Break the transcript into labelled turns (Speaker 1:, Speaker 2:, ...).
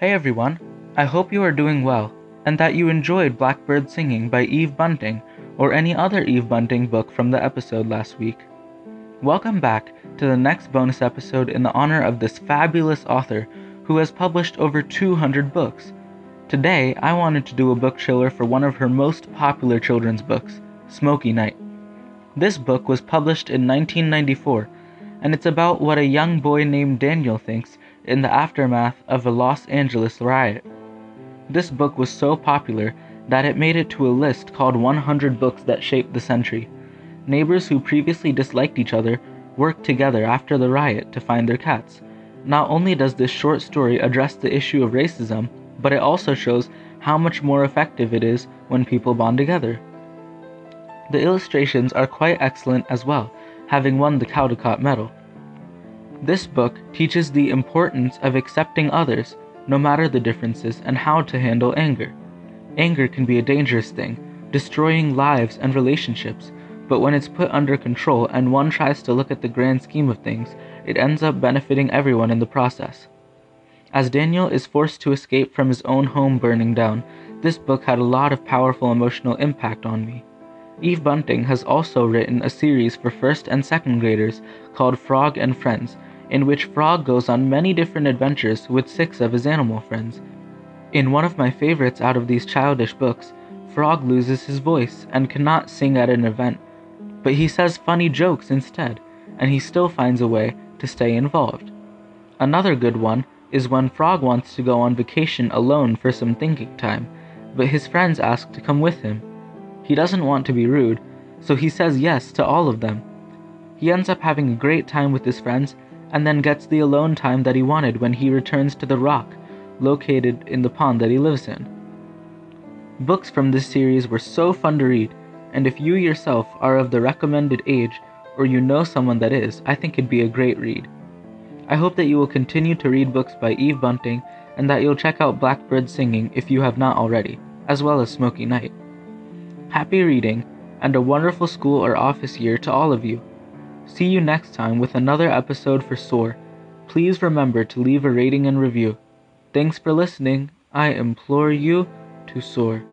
Speaker 1: Hey everyone, I hope you are doing well and that you enjoyed Blackbird Singing by Eve Bunting or any other Eve Bunting book from the episode last week. Welcome back to the next bonus episode in the honor of this fabulous author who has published over 200 books. Today, I wanted to do a book chiller for one of her most popular children's books, Smoky Night. This book was published in 1994, and it's about what a young boy named Daniel thinks in the aftermath of a Los Angeles riot. This book was so popular that it made it to a list called 100 Books That Shaped the Century. Neighbors who previously disliked each other worked together after the riot to find their cats. Not only does this short story address the issue of racism, but it also shows how much more effective it is when people bond together. The illustrations are quite excellent as well, having won the Caldecott Medal. This book teaches the importance of accepting others, no matter the differences, and how to handle anger. Anger can be a dangerous thing, destroying lives and relationships, but when it's put under control and one tries to look at the grand scheme of things, it ends up benefiting everyone in the process. As Daniel is forced to escape from his own home burning down, this book had a lot of powerful emotional impact on me. Eve Bunting has also written a series for first and second graders called Frog and Friends in which Frog goes on many different adventures with six of his animal friends. In one of my favorites out of these childish books, Frog loses his voice and cannot sing at an event, but he says funny jokes instead, and he still finds a way to stay involved. Another good one is when Frog wants to go on vacation alone for some thinking time, but his friends ask to come with him. He doesn't want to be rude, so he says yes to all of them. He ends up having a great time with his friends and then gets the alone time that he wanted when he returns to the rock located in the pond that he lives in. Books from this series were so fun to read, and if you yourself are of the recommended age or you know someone that is, I think it'd be a great read. I hope that you will continue to read books by Eve Bunting and that you'll check out Blackbird Singing if you have not already, as well as Smoky Night. Happy reading and a wonderful school or office year to all of you. See you next time with another episode for SOAR. Please remember to leave a rating and review. Thanks for listening. I implore you to soar.